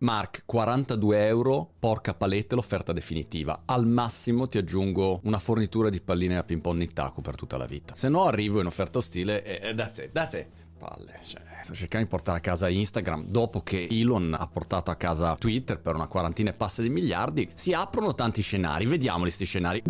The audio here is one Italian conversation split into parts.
Mark, 42 euro, porca palette, l'offerta definitiva. Al massimo ti aggiungo una fornitura di palline a ping pong Nittaku per tutta la vita. Se no arrivo in offerta ostile e that's it, that's it. Palle, cioè, sto cercando di portare a casa Instagram dopo che Elon ha portato a casa Twitter per una quarantina e passa di miliardi. Si aprono tanti scenari, vediamoli sti scenari.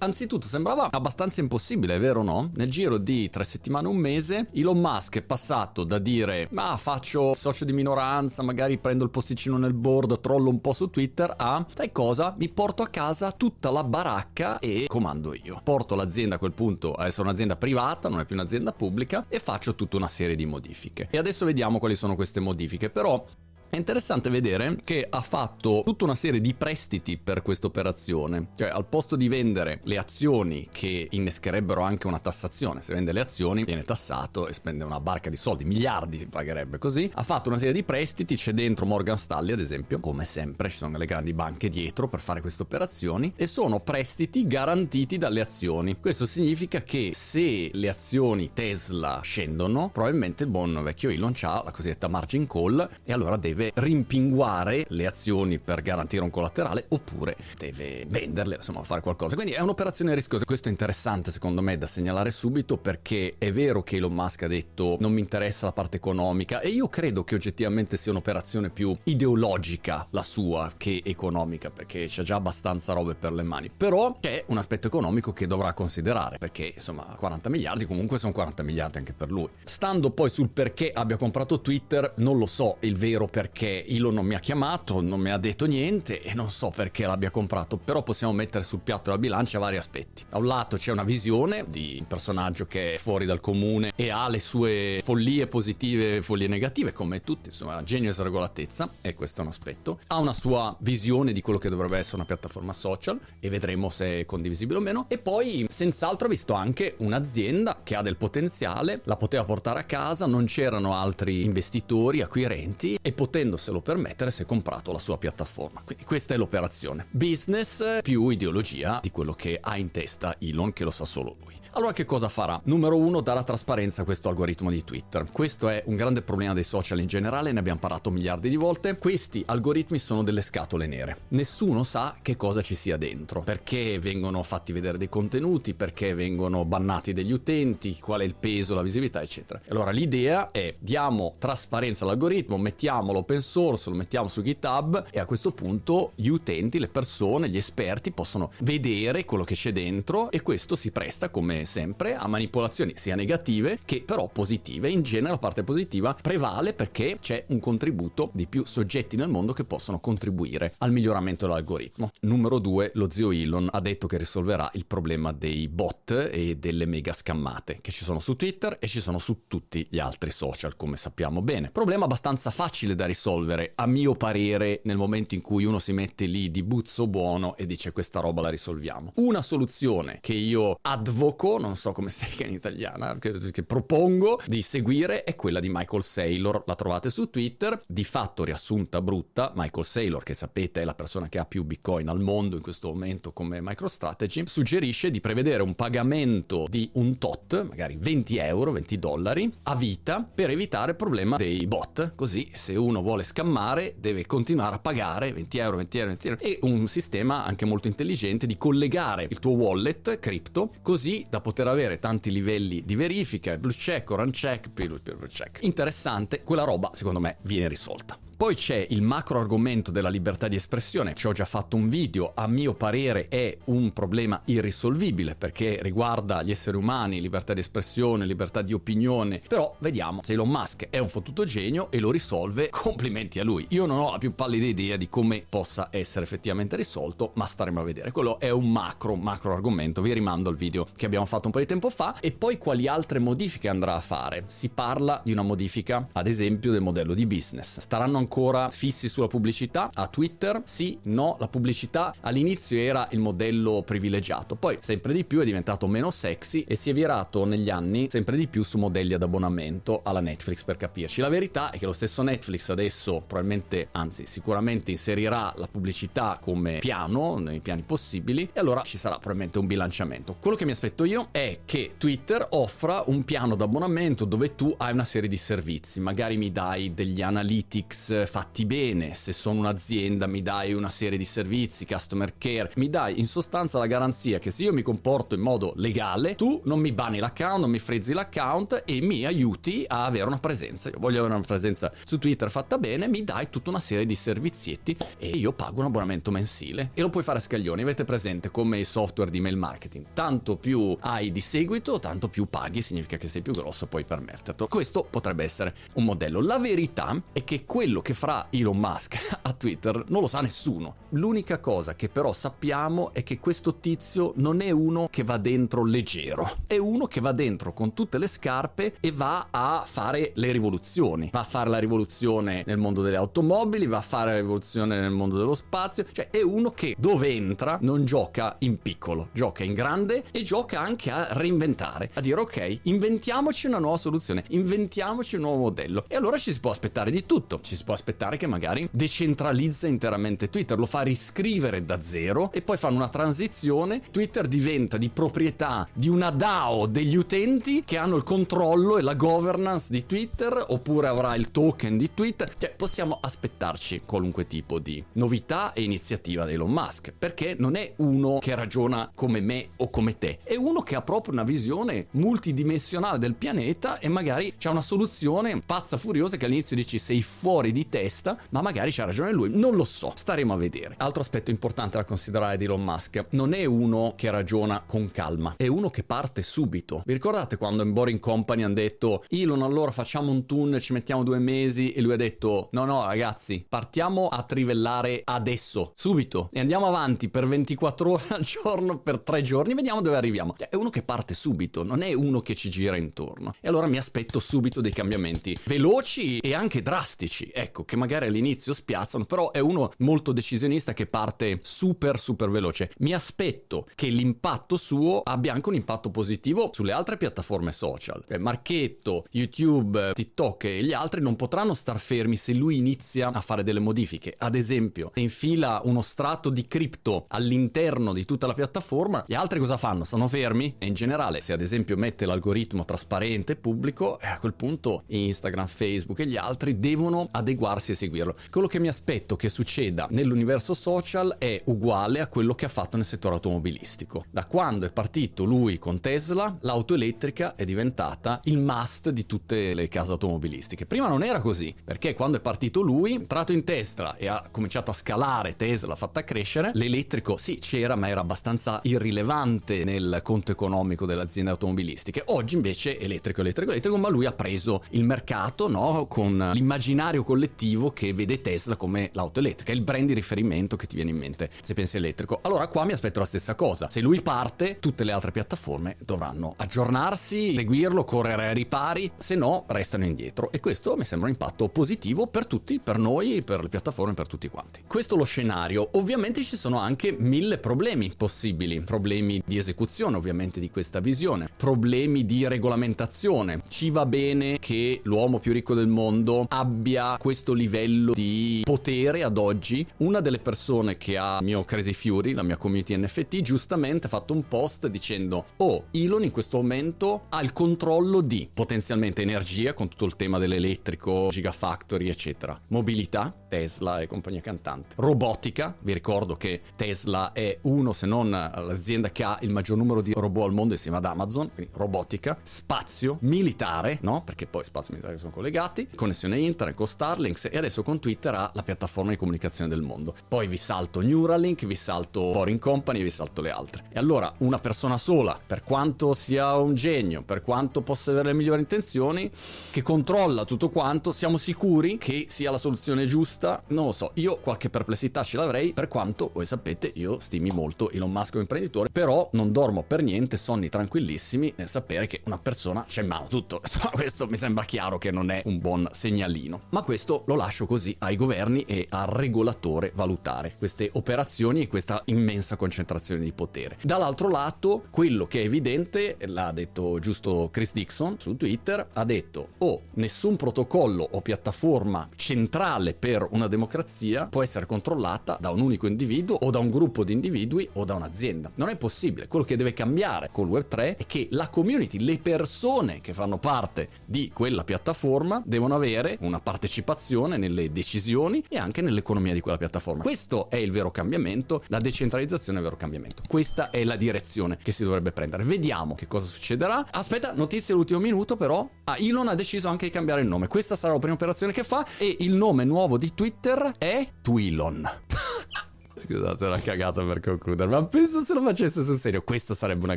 Anzitutto sembrava abbastanza impossibile, vero o no? Nel giro di tre settimane, un mese, Elon Musk è passato da dire ma faccio socio di minoranza, magari prendo il posticino nel board, trollo un po' su Twitter, a sai cosa? Mi porto a casa tutta la baracca e comando io. Porto l'azienda a quel punto a essere un'azienda privata, non è più un'azienda pubblica e faccio tutta una serie di modifiche. E adesso vediamo quali sono queste modifiche, però è interessante vedere che ha fatto tutta una serie di prestiti per questa operazione, cioè al posto di vendere le azioni che innescherebbero anche una tassazione, se vende le azioni viene tassato e spende una barca di soldi, miliardi pagherebbe così, ha fatto una serie di prestiti, c'è dentro Morgan Stanley ad esempio, come sempre ci sono le grandi banche dietro per fare queste operazioni e sono prestiti garantiti dalle azioni. Questo significa che se le azioni Tesla scendono, probabilmente il buon vecchio Elon ha la cosiddetta margin call e allora deve deve rimpinguare le azioni per garantire un collaterale oppure deve venderle, insomma fare qualcosa. Quindi è un'operazione rischiosa. Questo è interessante secondo me da segnalare subito perché è vero che Elon Musk ha detto non mi interessa la parte economica e io credo che oggettivamente sia un'operazione più ideologica la sua che economica perché c'è già abbastanza robe per le mani. Però c'è un aspetto economico che dovrà considerare perché insomma 40 miliardi comunque sono 40 miliardi anche per lui. Stando poi sul perché abbia comprato Twitter non lo so il vero perché perché Elon non mi ha chiamato, non mi ha detto niente e non so perché l'abbia comprato, però possiamo mettere sul piatto della bilancia vari aspetti. Da un lato c'è una visione di un personaggio che è fuori dal comune e ha le sue follie positive e follie negative, come tutti, insomma, genio e sregolatezza, e questo è un aspetto. Ha una sua visione di quello che dovrebbe essere una piattaforma social e vedremo se è condivisibile o meno. E poi, senz'altro, ha visto anche un'azienda che ha del potenziale, la poteva portare a casa, non c'erano altri investitori, acquirenti e poteva potendoselo permettere è comprato la sua piattaforma. Quindi questa è l'operazione. Business più ideologia di quello che ha in testa Elon, che lo sa solo lui. Allora che cosa farà? Numero uno, la trasparenza a questo algoritmo di Twitter. Questo è un grande problema dei social in generale, ne abbiamo parlato miliardi di volte. Questi algoritmi sono delle scatole nere. Nessuno sa che cosa ci sia dentro, perché vengono fatti vedere dei contenuti, perché vengono bannati degli utenti, qual è il peso, la visibilità, eccetera. Allora l'idea è diamo trasparenza all'algoritmo, mettiamolo open source, lo mettiamo su GitHub e a questo punto gli utenti, le persone, gli esperti possono vedere quello che c'è dentro e questo si presta come sempre a manipolazioni sia negative che però positive. In genere la parte positiva prevale perché c'è un contributo di più soggetti nel mondo che possono contribuire al miglioramento dell'algoritmo. Numero due, lo zio Elon ha detto che risolverà il problema dei bot e delle mega scammate che ci sono su Twitter e ci sono su tutti gli altri social, come sappiamo bene. Problema abbastanza facile da risolvere, a mio parere, nel momento in cui uno si mette lì di buzzo buono e dice questa roba la risolviamo. Una soluzione che io advoco dico, non so come si dica in italiana, che, che, propongo di seguire è quella di Michael Saylor, la trovate su Twitter, di fatto riassunta brutta, Michael Saylor che sapete è la persona che ha più bitcoin al mondo in questo momento come MicroStrategy, suggerisce di prevedere un pagamento di un tot, magari 20 euro, 20 dollari, a vita per evitare il problema dei bot, così se uno vuole scammare deve continuare a pagare 20 euro, 20 euro, 20 euro. E un sistema anche molto intelligente di collegare il tuo wallet cripto così da da poter avere tanti livelli di verifica, blue check, orange check, blue check. Interessante, quella roba secondo me viene risolta. Poi c'è il macro argomento della libertà di espressione, ci ho già fatto un video, a mio parere è un problema irrisolvibile perché riguarda gli esseri umani, libertà di espressione, libertà di opinione, però vediamo se Elon Musk è un fottuto genio e lo risolve, complimenti a lui. Io non ho la più pallida idea di come possa essere effettivamente risolto, ma staremo a vedere. Quello è un macro, macro argomento, vi rimando al video che abbiamo fatto un po' di tempo fa e poi quali altre modifiche andrà a fare. Si parla di una modifica, ad esempio, del modello di business. Staranno ancora fissi sulla pubblicità a Twitter? Sì, no, la pubblicità all'inizio era il modello privilegiato, poi sempre di più è diventato meno sexy e si è virato negli anni sempre di più su modelli ad abbonamento alla Netflix per capirci. La verità è che lo stesso Netflix adesso probabilmente, anzi sicuramente inserirà la pubblicità come piano, nei piani possibili e allora ci sarà probabilmente un bilanciamento. Quello che mi aspetto io è che Twitter offra un piano d'abbonamento dove tu hai una serie di servizi, magari mi dai degli analytics tweet fatti bene, se sono un'azienda mi dai una serie di servizi, customer care, mi dai in sostanza la garanzia che se io mi comporto in modo legale, tu non mi bani l'account, non mi frizzi l'account e mi aiuti a avere una presenza. Io voglio avere una presenza su Twitter fatta bene, mi dai tutta una serie di servizietti e io pago un abbonamento mensile e lo puoi fare a scaglioni. Avete presente come i software di mail marketing? Tanto più hai di seguito, tanto più paghi, significa che sei più grosso, puoi permetterlo. Questo potrebbe essere un modello. La verità è che quello che farà Elon Musk a Twitter non lo sa nessuno. L'unica cosa che però sappiamo è che questo tizio non è uno che va dentro leggero, è uno che va dentro con tutte le scarpe e va a fare le rivoluzioni. Va a fare la rivoluzione nel mondo delle automobili, va a fare la rivoluzione nel mondo dello spazio, cioè è uno che dove entra non gioca in piccolo, gioca in grande e gioca anche a reinventare, a dire ok, inventiamoci una nuova soluzione, inventiamoci un nuovo modello. E allora ci si può aspettare di tutto, ci si può aspettare che magari decentralizza interamente Twitter, lo fa riscrivere da zero e poi fanno una transizione, Twitter diventa di proprietà di una DAO degli utenti che hanno il controllo e la governance di Twitter oppure avrà il token di Twitter, cioè possiamo aspettarci qualunque tipo di novità e iniziativa di Elon Musk, perché non è uno che ragiona come me o come te, è uno che ha proprio una visione multidimensionale del pianeta e magari c'è una soluzione pazza furiosa che all'inizio dici sei fuori di testa, ma magari c'ha ragione lui, non lo so, staremo a vedere. Altro aspetto importante da considerare di Elon Musk, non è uno che ragiona con calma, è uno che parte subito. Vi ricordate quando in Boring Company hanno detto Elon allora facciamo un tunnel, ci mettiamo due mesi e lui ha detto no no ragazzi partiamo a trivellare adesso, subito e andiamo avanti per 24 ore al giorno per tre giorni, vediamo dove arriviamo. Cioè, è uno che parte subito, non è uno che ci gira intorno. E allora mi aspetto subito dei cambiamenti veloci e anche drastici, ecco, che magari all'inizio spiazzano, però è uno molto decisionista che parte super super veloce. Mi aspetto che l'impatto suo abbia anche un impatto positivo sulle altre piattaforme social. Eh, Marchetto, YouTube, TikTok e gli altri non potranno star fermi se lui inizia a fare delle modifiche. Ad esempio, se infila uno strato di cripto all'interno di tutta la piattaforma, gli altri cosa fanno? Stanno fermi? E in generale, se ad esempio mette l'algoritmo trasparente pubblico, eh, a quel punto Instagram, Facebook e gli altri devono adeguarsi e seguirlo. Quello che mi aspetto che succeda nell'universo social è uguale a quello che ha fatto nel settore automobilistico. Da quando è partito lui con Tesla, l'auto elettrica è diventata il must di tutte le case automobilistiche. Prima non era così, perché quando è partito lui, entrato in Tesla e ha cominciato a scalare Tesla, fatta crescere, l'elettrico sì c'era, ma era abbastanza irrilevante nel conto economico delle aziende automobilistiche. Oggi invece elettrico, elettrico, elettrico, ma lui ha preso il mercato, no, con l'immaginario collettivo che vede Tesla come l'auto elettrica, il brand di riferimento che ti viene in mente se pensi elettrico. Allora qua mi aspetto la stessa cosa. Se lui parte, tutte le altre piattaforme dovranno aggiornarsi, seguirlo, correre ai ripari, se no restano indietro. E questo mi sembra un impatto positivo per tutti, per noi, per le piattaforme, per tutti quanti. Questo è lo scenario. Ovviamente ci sono anche mille problemi possibili, problemi di esecuzione ovviamente di questa visione, problemi di regolamentazione. Ci va bene che l'uomo più ricco del mondo abbia questo livello di potere ad oggi. Una delle persone che ha mio Crazy Fury, la mia community NFT, giustamente ha fatto un post dicendo "Oh, Elon in questo momento ha il controllo di potenzialmente energia con tutto il tema dell'elettrico, Gigafactory, eccetera. Mobilità, Tesla e compagnia cantante. Robotica, vi ricordo che Tesla è uno se non l'azienda che ha il maggior numero di robot al mondo insieme ad Amazon, quindi robotica, spazio, militare, no? Perché poi spazio e militare sono collegati, connessione internet con Starlinks e adesso con Twitter ha la piattaforma di comunicazione del mondo. Poi vi salto Neuralink, vi salto Boring Company e vi salto le altre. E allora una persona sola, per quanto sia un genio, per quanto possa avere le migliori intenzioni, che controlla tutto quanto, siamo sicuri che sia la soluzione giusta? Non lo so, io qualche perplessità ce l'avrei, per quanto voi sapete io stimi molto Elon Musk come imprenditore, però non dormo per niente, sonni tranquillissimi nel sapere che una persona c'è in mano tutto. Insomma, questo mi sembra chiaro che non è un buon segnalino. Ma questo lo lascio così ai governi e al regolatore valutare queste operazioni e questa immensa concentrazione di potere. Dall'altro lato, quello che è evidente, l'ha detto giusto Chris Dixon su Twitter, ha detto oh, nessun protocollo o piattaforma centrale per una democrazia può essere controllata da un unico individuo o da un gruppo di individui o da un'azienda. Non è possibile. Quello che deve cambiare col Web3 è che la community, le persone che fanno parte di quella piattaforma devono avere una partecipazione gestione, nelle decisioni e anche nell'economia di quella piattaforma. Questo è il vero cambiamento, la decentralizzazione è il vero cambiamento. Questa è la direzione che si dovrebbe prendere. Vediamo che cosa succederà. Aspetta, notizie all'ultimo minuto però. Ah, Elon ha deciso anche di cambiare il nome. Questa sarà la prima operazione che fa e il nome nuovo di Twitter è Twilon. Scusate, una cagata per concludere, ma penso se lo facesse sul serio, questa sarebbe una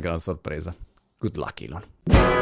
gran sorpresa. Good luck, Elon.